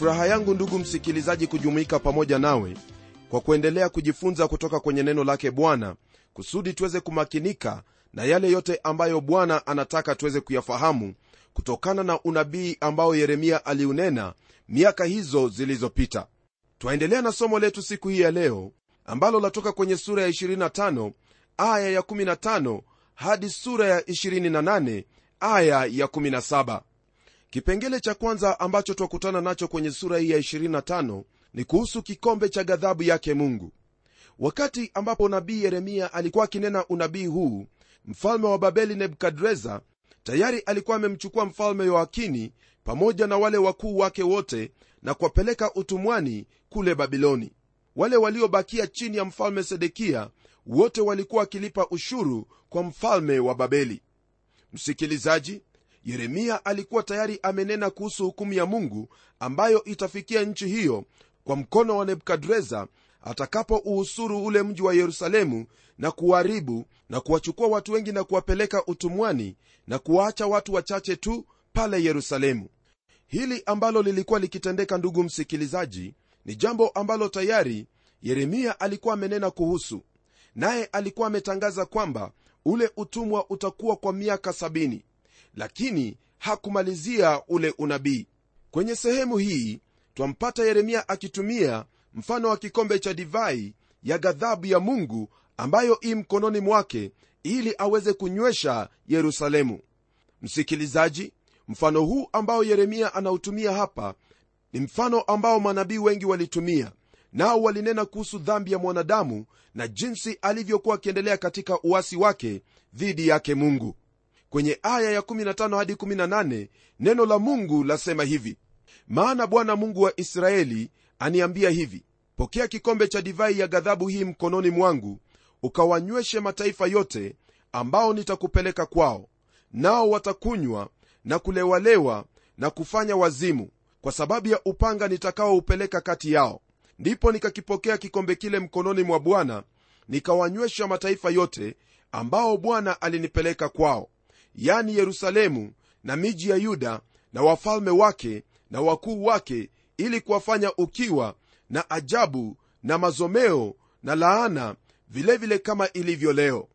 furaha yangu ndugu msikilizaji kujumuika pamoja nawe kwa kuendelea kujifunza kutoka kwenye neno lake bwana kusudi tuweze kumakinika na yale yote ambayo bwana anataka tuweze kuyafahamu kutokana na unabii ambao yeremia aliunena miaka hizo zilizopita. Twaendelea na somo letu siku hii ya leo ambalo latoka kwenye sura ya 25 aya ya 15 hadi sura ya 28 aya ya 17 kipengele cha kwanza ambacho twakutana nacho kwenye sura hii ya 25 ni kuhusu kikombe cha ghadhabu yake mungu. Wakati ambapo nabii yeremia alikuwa akinena unabii huu mfalme wa babeli nebukadreza tayari alikuwa amemchukua mfalme yoakini pamoja na wale wakuu wake wote na kuwapeleka utumwani kule babiloni. Wale waliobakia chini ya mfalme sedekia wote walikuwa wakilipa ushuru kwa mfalme wa babeli. Msikilizaji yeremia alikuwa tayari amenena kuhusu hukumu ya mungu ambayo itafikia nchi hiyo kwa mkono wa nebukadreza atakapo uhusuru ule mji wa yerusalemu na kuharibu na kuwachukua watu wengi na kuwapeleka utumwani na kuwaacha watu wachache tu pale yerusalemu. Hili ambalo lilikuwa likitendeka ndugu msikilizaji ni jambo ambalo tayari yeremia alikuwa amenena kuhusu. Naye alikuwa ametangaza kwamba ule utumwa utakuwa kwa miaka sabini lakini hakumalizia ule unabii. Kwenye sehemu hii twampata yeremia akitumia mfano wa kikombe cha divai ya ghadhabu ya mungu ambayo ii mkononi mwake ili aweze kunywesha yerusalemu. Msikilizaji mfano huu ambao yeremia anautumia hapa ni mfano ambao manabii wengi walitumia nao walinena kuhusu dhambi ya mwanadamu na jinsi alivyokuwa akiendelea katika uasi wake dhidi yake mungu kwenye aya ya 15 hadi 18 neno la mungu lasema hivi. Maana bwana mungu wa israeli aniambia hivi pokea kikombe cha divai ya ghadhabu hii mkononi mwangu ukawanyweshe mataifa yote ambao nitakupeleka kwao. Nao watakunywa na kulewalewa na kufanya wazimu kwa sababu ya upanga nitakaoupeleka kati yao. Ndipo nikakipokea kikombe kile mkononi mwa bwana nikawanywesha mataifa yote ambao bwana alinipeleka kwao yani yerusalemu na miji ya yuda na wafalme wake na wakuu wake ili kuwafanya ukiwa na ajabu na mazomeo na laana vilevile vile kama ilivyo leo.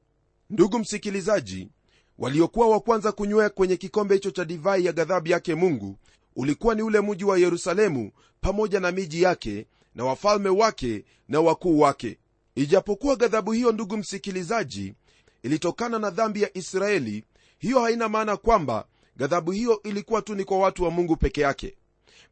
Ndugu msikilizaji waliokuwa wa kwanza kunywea kwenye kikombe hicho cha divai ya ghadhabu yake mungu ulikuwa ni ule mji wa yerusalemu pamoja na miji yake na wafalme wake na wakuu wake. Ijapokuwa ghadhabu hiyo ndugu msikilizaji ilitokana na dhambi ya israeli hiyo haina maana kwamba ghadhabu hiyo ilikuwa tu ni kwa watu wa mungu peke yake.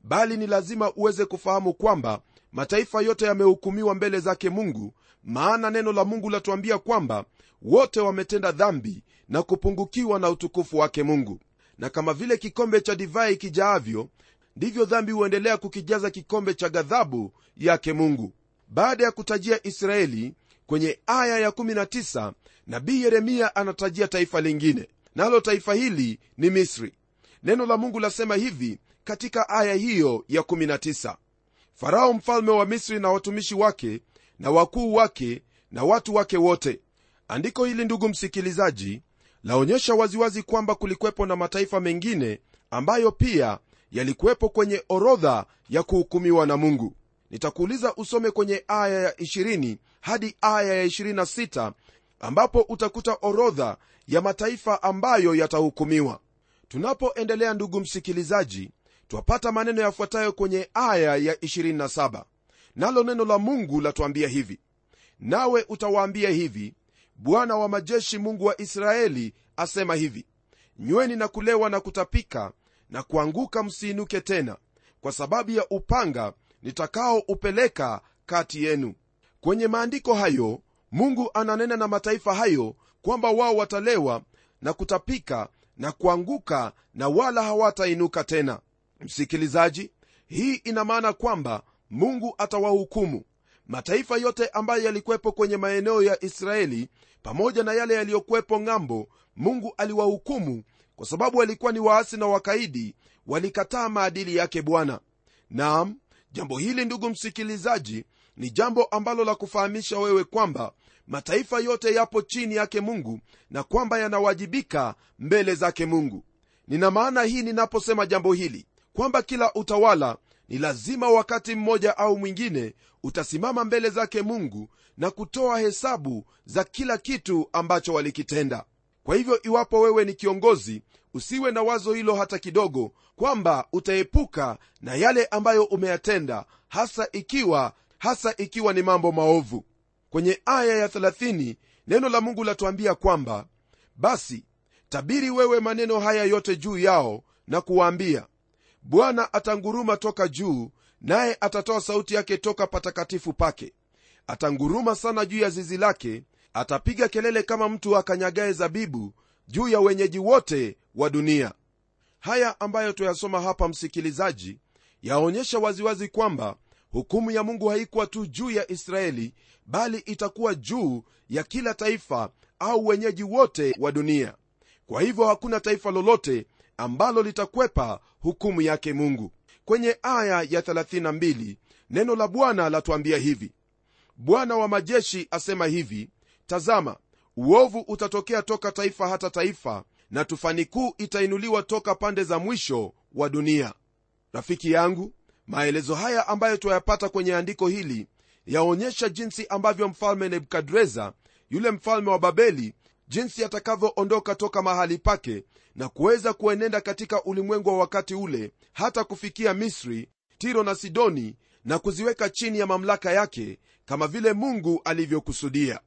Bali ni lazima uweze kufahamu kwamba mataifa yote yamehukumiwa mbele zake mungu maana neno la mungu latuambia kwamba wote wametenda dhambi na kupungukiwa na utukufu wake mungu. Na kama vile kikombe cha divai kijaavyo ndivyo dhambi huendelea kukijaza kikombe cha ghadhabu yake mungu. Baada ya kutajia israeli kwenye aya ya19 nabii yeremia anatajia taifa lingine nalo taifa hili ni misri. Neno la mungu lasema hivi katika aya hiyo ya 19 farao mfalme wa misri na watumishi wake na wakuu wake na watu wake wote. Andiko hili ndugu msikilizaji laonyesha waziwazi kwamba kulikuwepo na mataifa mengine ambayo pia yalikuwepo kwenye orodha ya kuhukumiwa na mungu. Nitakuuliza usome kwenye aya ya 20 hadi aya ya 26 ambapo utakuta orodha ya mataifa ambayo yatahukumiwa. Tunapoendelea ndugu msikilizaji twapata maneno yafuatayo kwenye aya ya 27 nalo neno la mungu latuambia hivi. Nawe utawaambia hivi bwana wa majeshi mungu wa israeli asema hivi. Nyweni na kulewa na kutapika na kuanguka msiinuke tena kwa sababu ya upanga nitakaoupeleka kati yenu. Kwenye maandiko hayo mungu ananena na mataifa hayo kwamba wao watalewa na kutapika na kuanguka na wala hawatainuka tena. Msikilizaji hii ina maana kwamba mungu atawahukumu. Mataifa yote ambayo yalikuwepo kwenye maeneo ya israeli pamoja na yale yaliyokuwepo ng'ambo mungu aliwahukumu kwa sababu walikuwa ni waasi na wakaidi walikataa maadili yake bwana. Naam jambo hili ndugu msikilizaji ni jambo ambalo la kufahamisha wewe kwamba mataifa yote yapo chini yake mungu na kwamba yanawajibika mbele zake mungu. Nina maana hii ninaposema jambo hili kwamba kila utawala ni lazima wakati mmoja au mwingine utasimama mbele zake mungu na kutoa hesabu za kila kitu ambacho walikitenda. Kwa hivyo iwapo wewe ni kiongozi usiwe na wazo hilo hata kidogo kwamba utaepuka na yale ambayo umeyatenda hasa ikiwa hasa ikiwa ni mambo maovu kwenye aya ya 30 neno la mungu latuambia kwamba basi tabiri wewe maneno haya yote juu yao na kuwaambia bwana atanguruma toka juu naye atatoa sauti yake toka patakatifu pake. Atanguruma sana juu ya zizi lake atapiga kelele kama mtu akanyagaye zabibu juu ya wenyeji wote wa dunia. Haya ambayo tuyasoma hapa msikilizaji yaonyesha waziwazi kwamba hukumu ya mungu haikuwa tu juu ya israeli bali itakuwa juu ya kila taifa au wenyeji wote wa dunia. Kwa hivyo hakuna taifa lolote ambalo litakwepa hukumu yake mungu. Kwenye aya ya 32 neno la bwana latuambia hivi. Bwana wa majeshi asema hivi tazama uovu utatokea toka taifa hata taifa na tufani kuu itainuliwa toka pande za mwisho wa dunia. Rafiki yangu maelezo haya ambayo twayapata kwenye andiko hili yaonyesha jinsi ambavyo mfalme nebukadreza yule mfalme wa babeli jinsi atakavyoondoka toka mahali pake na kuweza kuenenda katika ulimwengu wa wakati ule hata kufikia misri tiro na sidoni na kuziweka chini ya mamlaka yake kama vile mungu alivyokusudia.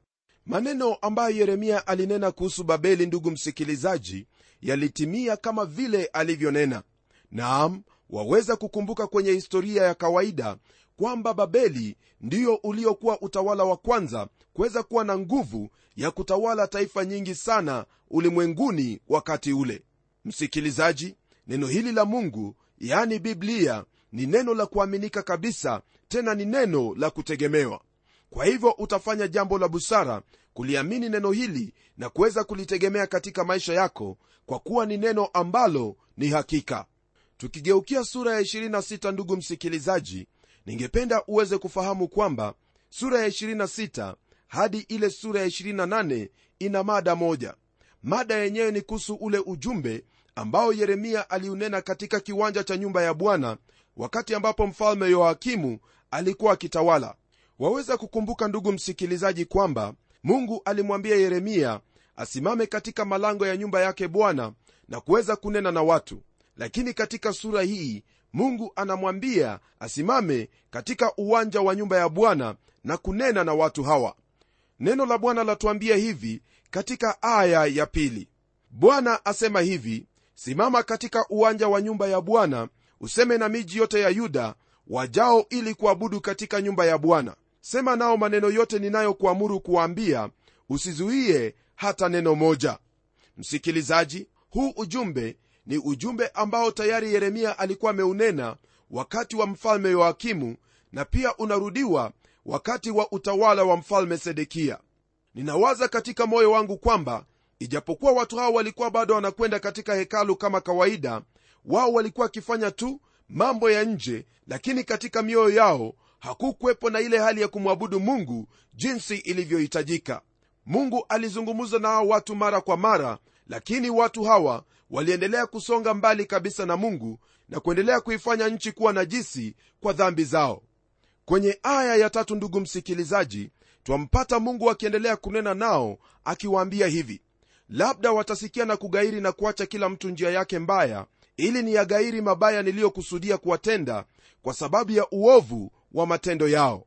Maneno ambayo yeremia alinena kuhusu babeli ndugu msikilizaji yalitimia kama vile alivyonena. Naam waweza kukumbuka kwenye historia ya kawaida kwamba babeli ndiyo uliokuwa utawala wa kwanza kuweza kuwa na nguvu ya kutawala taifa nyingi sana ulimwenguni wakati ule. Msikilizaji neno hili la mungu yani biblia ni neno la kuaminika kabisa tena ni neno la kutegemewa. Kwa hivyo utafanya jambo la busara kuliamini neno hili na kuweza kulitegemea katika maisha yako kwa kuwa ni neno ambalo ni hakika tukigeukia sura ya 26 ndugu msikilizaji ningependa uweze kufahamu kwamba sura ya 26 hadi ile sura ya 28 ina mada moja. Mada yenyewe ni kuhusu ule ujumbe ambao yeremia aliunena katika kiwanja cha nyumba ya bwana wakati ambapo mfalme yoakimu alikuwa akitawala. Waweza kukumbuka ndugu msikilizaji kwamba mungu alimwambia yeremia asimame katika malango ya nyumba yake bwana na kuweza kunena na watu lakini katika sura hii mungu anamwambia asimame katika uwanja wa nyumba ya bwana na kunena na watu hawa. Neno la bwana latuambia hivi katika aya ya pili. Bwana asema hivi simama katika uwanja wa nyumba ya bwana useme na miji yote ya yuda wajao ili kuabudu katika nyumba ya bwana. Sema nao maneno yote ninayokuamuru kuwaambia usizuie hata neno moja. Msikilizaji huu ujumbe ni ujumbe ambao tayari yeremia alikuwa ameunena wakati wa mfalme yoakimu na pia unarudiwa wakati wa utawala wa mfalme sedekia. Ninawaza katika moyo wangu kwamba ijapokuwa watu hao walikuwa bado wanakwenda katika hekalu kama kawaida wao walikuwa wakifanya tu mambo ya nje lakini katika mioyo yao hakukuwepo na ile hali ya kumwabudu mungu jinsi ilivyohitajika. Mungu alizungumza na hao watu mara kwa mara lakini watu hawa waliendelea kusonga mbali kabisa na mungu na kuendelea kuifanya nchi kuwa najisi kwa dhambi zao. Kwenye aya ya tatu ndugu msikilizaji twampata mungu akiendelea kunena nao akiwaambia hivi labda watasikia na kugairi na kuacha kila mtu njia yake mbaya ili ni yagairi mabaya niliyokusudia kuwatenda kwa sababu ya uovu wa matendo yao.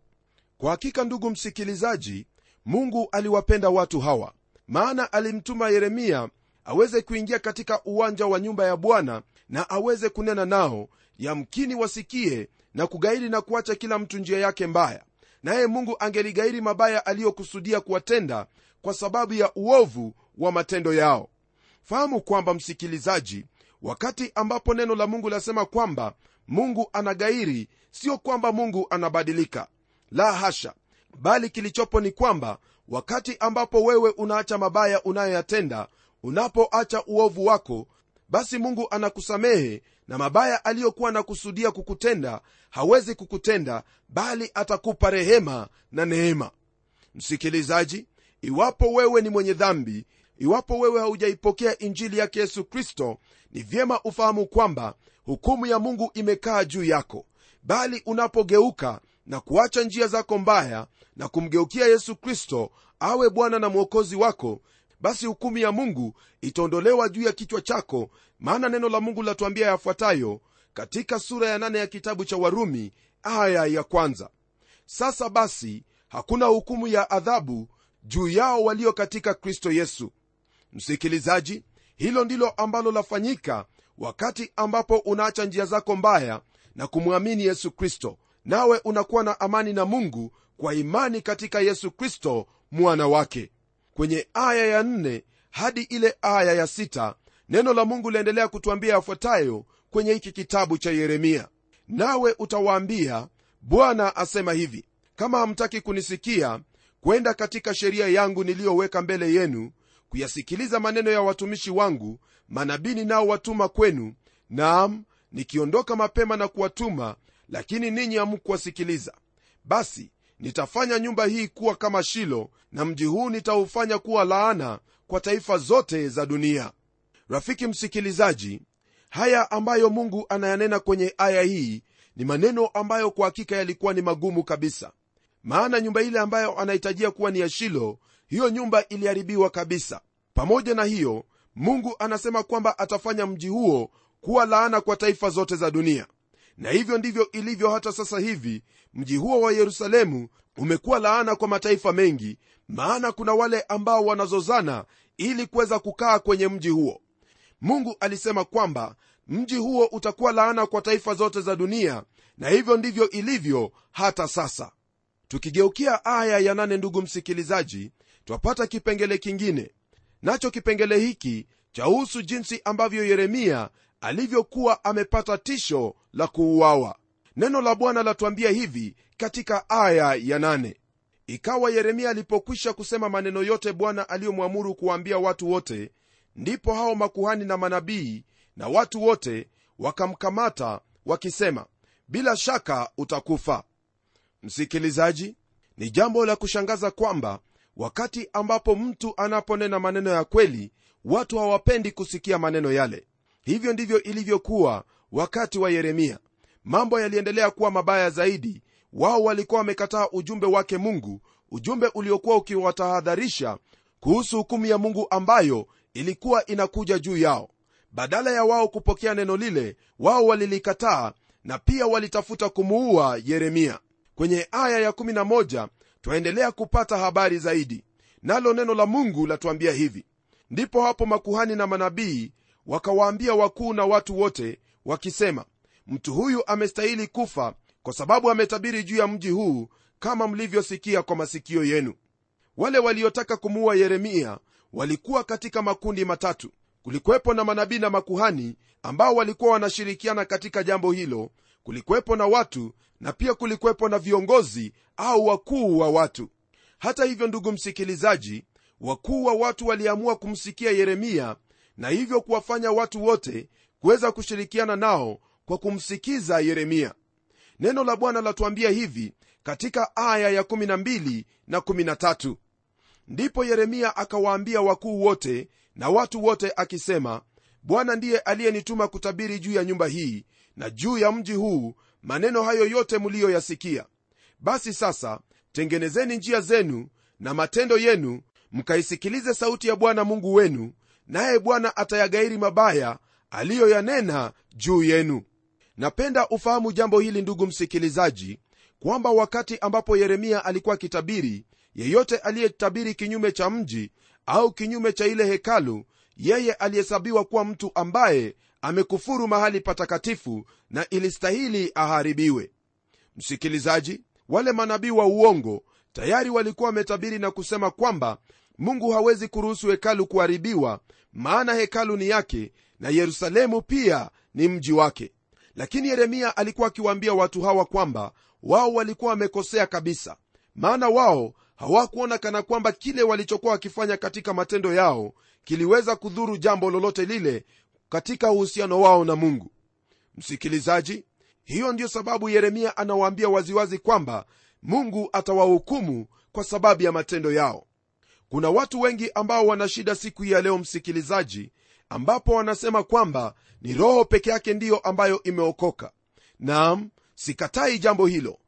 Kwa hakika ndugu msikilizaji mungu aliwapenda watu hawa maana alimtuma yeremia aweze kuingia katika uwanja wa nyumba ya bwana na aweze kunena nao yamkini wasikie na kugairi na kuacha kila mtu njia yake mbaya. Naye mungu angeligairi mabaya aliyokusudia kuwatenda kwa sababu ya uovu wa matendo yao. Fahamu kwamba msikilizaji wakati ambapo neno la mungu lasema kwamba mungu anagairi sio kwamba mungu anabadilika. La hasha! Bali kilichopo ni kwamba wakati ambapo wewe unaacha mabaya unayoyatenda unapoacha uovu wako basi mungu anakusamehe na mabaya aliyokuwa anakusudia kukutenda hawezi kukutenda bali atakupa rehema na neema. Msikilizaji iwapo wewe ni mwenye dhambi iwapo wewe haujaipokea injili yake yesu kristo ni vyema ufahamu kwamba hukumu ya mungu imekaa juu yako. Bali unapogeuka na kuacha njia zako mbaya na kumgeukia yesu kristo awe bwana na mwokozi wako basi hukumu ya mungu itaondolewa juu ya kichwa chako maana neno la mungu latuambia yafuatayo katika sura ya nane ya kitabu cha warumi aya ya kwanza. Sasa basi hakuna hukumu ya adhabu juu yao walio katika kristo yesu. Msikilizaji hilo ndilo ambalo lafanyika wakati ambapo unaacha njia zako mbaya na kumwamini yesu kristo nawe unakuwa na amani na mungu kwa imani katika yesu kristo mwana wake kwenye aya ya nne hadi ile aya ya sita neno la mungu liendelea kutwambia yafuatayo kwenye hiki kitabu cha yeremia. Nawe utawaambia bwana asema hivi kama hamtaki kunisikia kwenda katika sheria yangu niliyoweka mbele yenu kuyasikiliza maneno ya watumishi wangu manabii ninaowatuma kwenu naam nikiondoka mapema na kuwatuma lakini ninyi hamkuwasikiliza basi nitafanya nyumba hii kuwa kama shilo na mji huu nitaufanya kuwa laana kwa taifa zote za dunia. Rafiki msikilizaji haya ambayo mungu anayanena kwenye aya hii ni maneno ambayo kwa hakika yalikuwa ni magumu kabisa. Maana nyumba ile ambayo anahitajia kuwa ni ya shilo hiyo nyumba iliharibiwa kabisa. Pamoja na hiyo mungu anasema kwamba atafanya mji huo kuwa laana kwa taifa zote za dunia na hivyo ndivyo ilivyo hata sasa hivi. Mji huo wa yerusalemu umekuwa laana kwa mataifa mengi maana kuna wale ambao wanazozana ili kuweza kukaa kwenye mji huo. Mungu alisema kwamba mji huo utakuwa laana kwa taifa zote za dunia na hivyo ndivyo ilivyo hata sasa. Tukigeukia aya ya nane ndugu msikilizaji twapata kipengele kingine. Nacho kipengele hiki chahusu jinsi ambavyo yeremia alivyokuwa amepata tisho la kuuawa. Neno la bwana latuambia hivi katika aya ya nane. Ikawa yeremia alipokwisha kusema maneno yote bwana aliyomwamuru kuwaambia watu wote ndipo hao makuhani na manabii na watu wote wakamkamata wakisema bila shaka utakufa. Msikilizaji ni jambo la kushangaza kwamba wakati ambapo mtu anaponena maneno ya kweli watu hawapendi kusikia maneno yale hivyo ndivyo ilivyokuwa wakati wa yeremia. Mambo yaliendelea kuwa mabaya zaidi. Wao walikuwa wamekataa ujumbe wake mungu ujumbe uliokuwa ukiwatahadharisha kuhusu hukumu ya mungu ambayo ilikuwa inakuja juu yao. Badala ya wao kupokea neno lile wao walilikataa na pia walitafuta kumuua yeremia. Kwenye aya ya11 twaendelea kupata habari zaidi. Nalo neno la mungu latuambia hivi. Ndipo hapo makuhani na manabii wakawaambia wakuu na watu wote wakisema mtu huyu amestahili kufa kwa sababu ametabiri juu ya mji huu kama mlivyosikia kwa masikio yenu. Wale waliotaka kumuua yeremia walikuwa katika makundi matatu. Kulikuwepo na manabii na makuhani ambao walikuwa wanashirikiana katika jambo hilo kulikuwepo na watu na pia kulikuwepo na viongozi au wakuu wa watu. Hata hivyo ndugu msikilizaji wakuu wa watu waliamua kumsikia yeremia na hivyo kuwafanya watu wote kuweza kushirikiana nao kwa kumsikiza yeremia. Neno la bwana latuambia hivi katika aya ya12 na 13 ndipo yeremia akawaambia wakuu wote na watu wote akisema bwana ndiye aliyenituma kutabiri juu ya nyumba hii na juu ya mji huu maneno hayo yote mliyoyasikia. Basi sasa tengenezeni njia zenu na matendo yenu mkaisikilize sauti ya bwana mungu wenu naye bwana atayagairi mabaya aliyoyanena juu yenu. Napenda ufahamu jambo hili ndugu msikilizaji kwamba wakati ambapo yeremia alikuwa akitabiri yeyote aliyetabiri kinyume cha mji au kinyume cha ile hekalu yeye alihesabiwa kuwa mtu ambaye amekufuru mahali patakatifu na ilistahili aharibiwe. Msikilizaji wale manabii wa uongo tayari walikuwa wametabiri na kusema kwamba mungu hawezi kuruhusu hekalu kuharibiwa maana hekalu ni yake na yerusalemu pia ni mji wake. Lakini yeremia alikuwa akiwaambia watu hawa kwamba wao walikuwa wamekosea kabisa maana wao hawakuona kana kwamba kile walichokuwa wakifanya katika matendo yao kiliweza kudhuru jambo lolote lile katika uhusiano wao na mungu. Msikilizaji hiyo ndiyo sababu yeremia anawaambia waziwazi kwamba mungu atawahukumu kwa sababu ya matendo yao kuna watu wengi ambao wana shida siku hii ya leo msikilizaji ambapo wanasema kwamba ni roho peke yake ndiyo ambayo imeokoka. Naam sikatai jambo hilo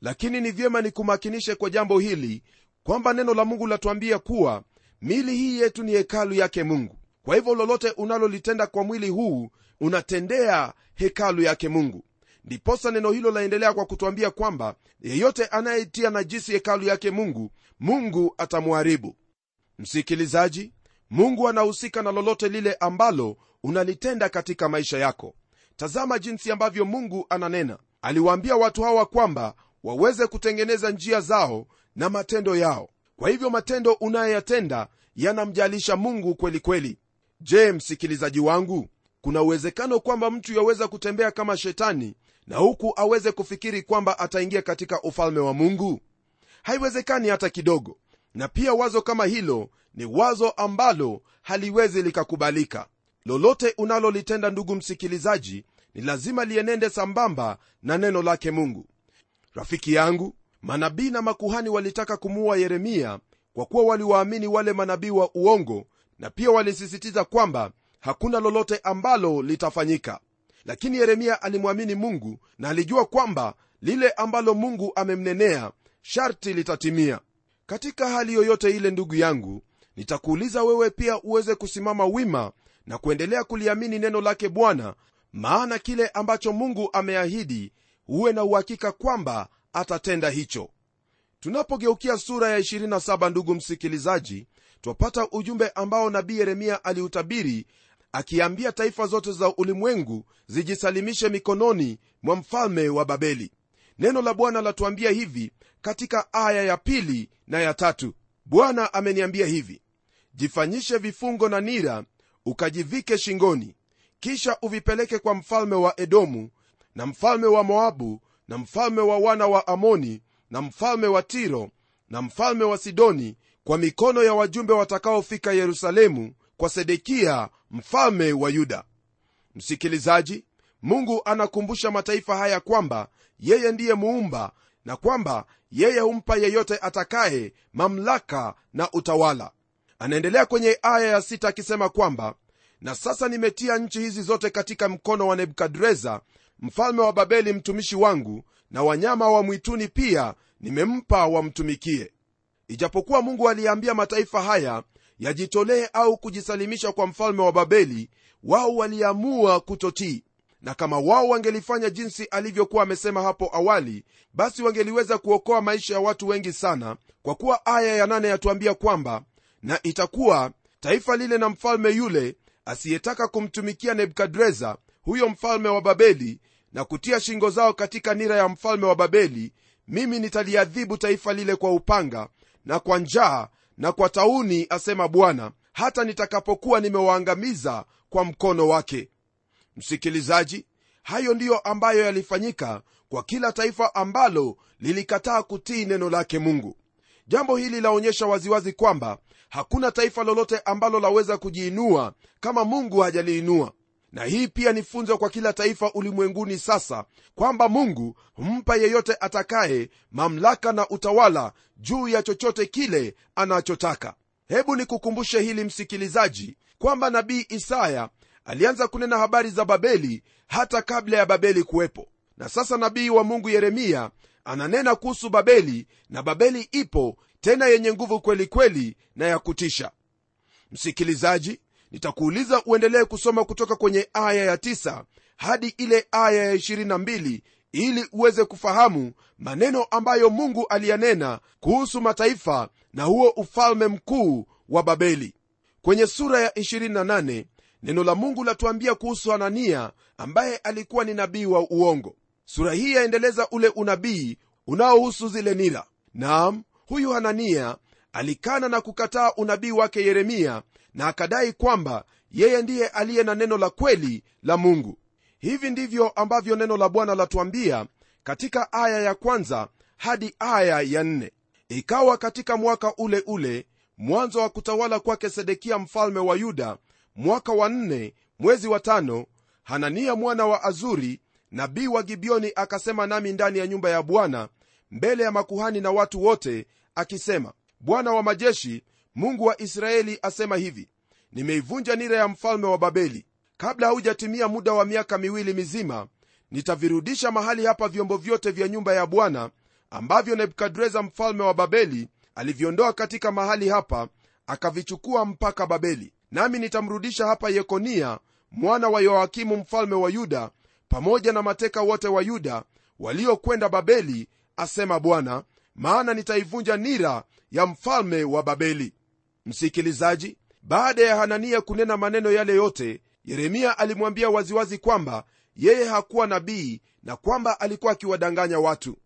lakini ni vyema nikumakinishe kwa jambo hili kwamba neno la mungu latuambia kuwa mili hii yetu ni hekalu yake mungu. Kwa hivyo lolote unalolitenda kwa mwili huu unatendea hekalu yake mungu. Ndiposa neno hilo laendelea kwa kutwambia kwamba yeyote anayetia najisi hekalu yake mungu mungu atamwharibu msikilizaji mungu anahusika na lolote lile ambalo unalitenda katika maisha yako. Tazama jinsi ambavyo mungu ananena. Aliwaambia watu hawa kwamba waweze kutengeneza njia zao na matendo yao. Kwa hivyo matendo unayoyatenda yanamjalisha mungu kweli kweli. Je msikilizaji wangu kuna uwezekano kwamba mtu yaweza kutembea kama shetani na huku aweze kufikiri kwamba ataingia katika ufalme wa mungu? Haiwezekani hata kidogo na pia wazo kama hilo ni wazo ambalo haliwezi likakubalika. Lolote unalolitenda ndugu msikilizaji ni lazima lienende sambamba na neno lake mungu. Rafiki yangu manabii na makuhani walitaka kumuua yeremia kwa kuwa waliwaamini wale manabii wa uongo na pia walisisitiza kwamba hakuna lolote ambalo litafanyika. Lakini yeremia alimwamini mungu na alijua kwamba lile ambalo mungu amemnenea sharti litatimia katika hali yoyote ile ndugu yangu nitakuuliza wewe pia uweze kusimama wima na kuendelea kuliamini neno lake bwana maana kile ambacho mungu ameahidi huwe na uhakika kwamba atatenda hicho. Tunapogeukia sura ya 27 ndugu msikilizaji twapata ujumbe ambao nabii yeremia aliutabiri akiambia taifa zote za ulimwengu zijisalimishe mikononi mwa mfalme wa babeli. Neno la bwana latuambia hivi katika aya ya pili na ya tatu. Bwana ameniambia hivi jifanyishe vifungo na nira ukajivike shingoni. Kisha uvipeleke kwa mfalme wa edomu na mfalme wa moabu na mfalme wa wana wa amoni na mfalme wa tiro na mfalme wa sidoni kwa mikono ya wajumbe watakaofika yerusalemu kwa sedekia mfalme wa yuda. Msikilizaji mungu anakumbusha mataifa haya kwamba yeye ndiye muumba na kwamba yeye humpa yeyote atakaye mamlaka na utawala. Anaendelea kwenye aya ya sita akisema kwamba na sasa nimetia nchi hizi zote katika mkono wa nebukadreza mfalme wa babeli mtumishi wangu na wanyama wa mwituni pia nimempa wamtumikie. Ijapokuwa mungu aliyeambia mataifa haya yajitolee au kujisalimisha kwa mfalme wa babeli wao waliamua kutotii na kama wao wangelifanya jinsi alivyokuwa amesema hapo awali basi wangeliweza kuokoa maisha ya watu wengi sana kwa kuwa aya ya nane yatuambia kwamba na itakuwa taifa lile na mfalme yule asiyetaka kumtumikia nebukadreza huyo mfalme wa babeli na kutia shingo zao katika nira ya mfalme wa babeli mimi nitaliadhibu taifa lile kwa upanga na kwa njaa na kwa tauni asema bwana hata nitakapokuwa nimewaangamiza kwa mkono wake msikilizaji hayo ndiyo ambayo yalifanyika kwa kila taifa ambalo lilikataa kutii neno lake mungu. Jambo hili laonyesha waziwazi kwamba hakuna taifa lolote ambalo laweza kujiinua kama mungu hajaliinua. Na hii pia ni funzo kwa kila taifa ulimwenguni sasa kwamba mungu humpa yeyote atakaye mamlaka na utawala juu ya chochote kile anachotaka. Hebu nikukumbushe hili msikilizaji kwamba nabii isaya alianza kunena habari za babeli hata kabla ya babeli kuwepo. Na sasa nabii wa mungu yeremia ananena kuhusu babeli na babeli ipo tena yenye nguvu kweli kweli na ya kutisha. Msikilizaji nitakuuliza uendelee kusoma kutoka kwenye aya ya 9 hadi ile aya ya 22 ili uweze kufahamu maneno ambayo mungu aliyanena kuhusu mataifa na huo ufalme mkuu wa babeli. Kwenye sura ya 28 neno la mungu latuambia kuhusu anania ambaye alikuwa ni nabii wa uongo. Sura hii yaendeleza ule unabii unaohusu zile nira. Naam huyu hanania alikana na kukataa unabii wake yeremia na akadai kwamba yeye ndiye aliye na neno la kweli la mungu. Hivi ndivyo ambavyo neno la bwana latuambia katika aya ya kwanza hadi aya ya nne. Ikawa katika mwaka ule ule mwanzo wa kutawala kwake sedekia mfalme wa yuda mwaka wa nne mwezi wa tano hanania mwana wa azuri nabii wa gibioni akasema nami ndani ya nyumba ya bwana mbele ya makuhani na watu wote akisema bwana wa majeshi mungu wa israeli asema hivi nimeivunja nira ya mfalme wa babeli. Kabla haujatimia muda wa miaka miwili mizima nitavirudisha mahali hapa vyombo vyote vya nyumba ya bwana ambavyo nebukadreza mfalme wa babeli aliviondoa katika mahali hapa akavichukua mpaka babeli nami nitamrudisha hapa yekonia mwana wa yoakimu mfalme wa yuda pamoja na mateka wote wa yuda waliokwenda babeli asema bwana maana nitaivunja nira ya mfalme wa babeli. Msikilizaji baada ya hanania kunena maneno yale yote yeremia alimwambia waziwazi kwamba yeye hakuwa nabii na kwamba alikuwa akiwadanganya watu.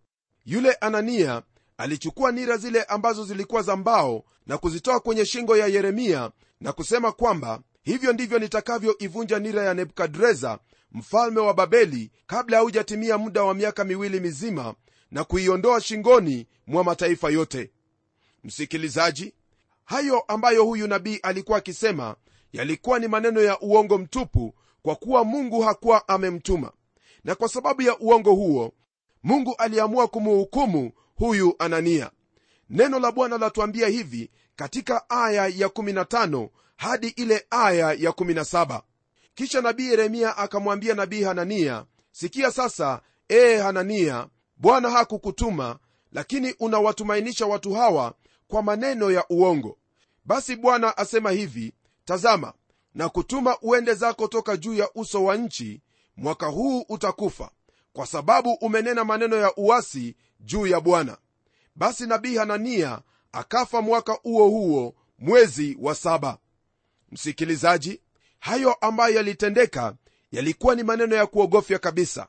Yule anania alichukua nira zile ambazo zilikuwa za mbao na kuzitoa kwenye shingo ya yeremia na kusema kwamba hivyo ndivyo nitakavyoivunja nira ya nebukadreza mfalme wa babeli kabla haujatimia muda wa miaka miwili mizima na kuiondoa shingoni mwa mataifa yote. Msikilizaji hayo ambayo huyu nabii alikuwa akisema yalikuwa ni maneno ya uongo mtupu kwa kuwa mungu hakuwa amemtuma. Na kwa sababu ya uongo huo mungu aliamua kumuhukumu huyu anania neno la bwana latuambia hivi katika aya ya 15 hadi ile aya ya 17 kisha nabii yeremia akamwambia nabii hanania sikia sasa ee hanania bwana hakukutuma lakini unawatumainisha watu hawa kwa maneno ya uongo. Basi bwana asema hivi tazama na kutuma uende zako toka juu ya uso wa nchi mwaka huu utakufa kwa sababu umenena maneno ya uasi juu ya bwana basi nabii hanania akafa mwaka huo huo mwezi wa saba. Msikilizaji hayo ambayo yalitendeka yalikuwa ni maneno ya kuogofya kabisa.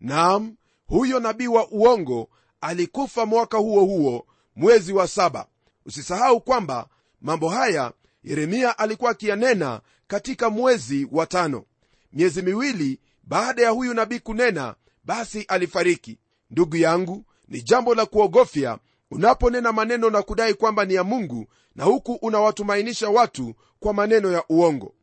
Naam huyo nabii wa uongo alikufa mwaka huo huo mwezi wa saba. Usisahau kwamba mambo haya yeremia alikuwa akiyanena katika mwezi wa tano. Miezi miwili baada ya huyu nabii kunena basi alifariki. Ndugu yangu ni jambo la kuogofya unaponena maneno na kudai kwamba ni ya mungu na huku unawatumainisha watu kwa maneno ya uongo.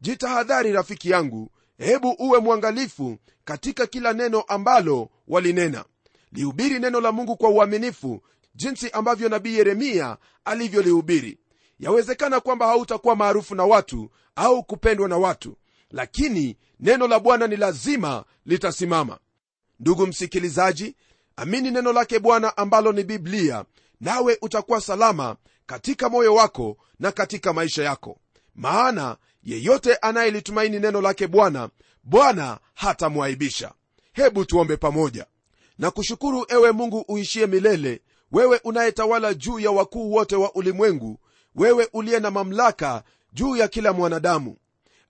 Jitahadhari rafiki yangu hebu uwe mwangalifu katika kila neno ambalo walinena. Lihubiri neno la mungu kwa uaminifu jinsi ambavyo nabii yeremia alivyolihubiri. Yawezekana kwamba hautakuwa maarufu na watu au kupendwa na watu lakini neno la bwana ni lazima litasimama. Ndugu msikilizaji amini neno lake bwana ambalo ni biblia nawe utakuwa salama katika moyo wako na katika maisha yako. Maana yeyote anayelitumaini neno lake bwana bwana hatamwaibisha. Hebu tuombe pamoja. Na kushukuru ewe mungu uishie milele wewe unayetawala juu ya wakuu wote wa ulimwengu wewe uliye na mamlaka juu ya kila mwanadamu.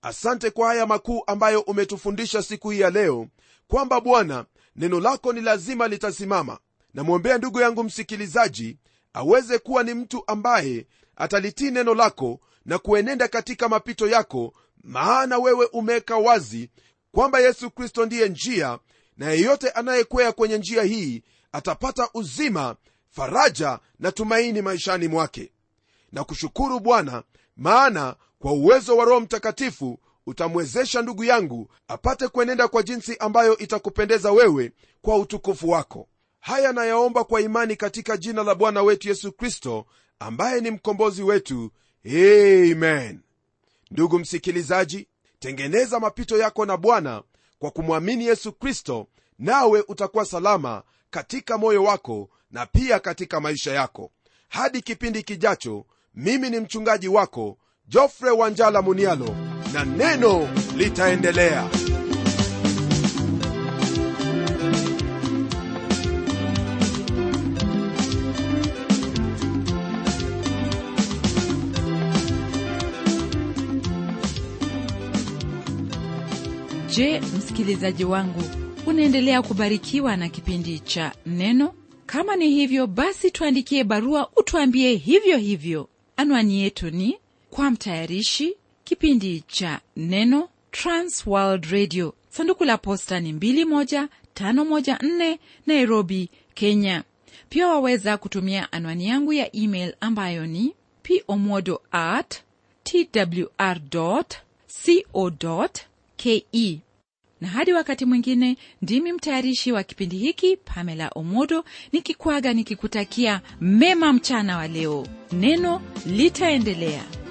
Asante kwa haya makuu ambayo umetufundisha siku hii ya leo kwamba bwana neno lako ni lazima litasimama. Namwombea ndugu yangu msikilizaji aweze kuwa ni mtu ambaye atalitii neno lako na kuenenda katika mapito yako maana wewe umeweka wazi kwamba yesu kristo ndiye njia na yeyote anayekwea kwenye njia hii atapata uzima faraja na tumaini maishani mwake. Na kushukuru bwana maana kwa uwezo wa roho mtakatifu utamwezesha ndugu yangu apate kuenenda kwa jinsi ambayo itakupendeza wewe kwa utukufu wako. Haya nayaomba kwa imani katika jina la bwana wetu yesu kristo ambaye ni mkombozi wetu. Amen. Ndugu msikilizaji tengeneza mapito yako na bwana kwa kumwamini yesu kristo nawe utakuwa salama katika moyo wako na pia katika maisha yako. Hadi kipindi kijacho mimi ni mchungaji wako jofre wanjala munialo na neno litaendelea. Je msikilizaji wangu unaendelea kubarikiwa na kipindi cha neno? Kama ni hivyo basi tuandikie barua utuambie hivyo hivyo. Anwani yetu ni kwa mtayarishi kipindi cha neno transworld radio. Sanduku la posta ni 21514 nairobi kenya. Pia waweza kutumia anwani yangu ya email ambayo ni pomodo at twr co ke na hadi wakati mwingine ndimi mtayarishi wa kipindi hiki pamela omodo nikikwaga nikikutakia mema mchana wa leo. Neno litaendelea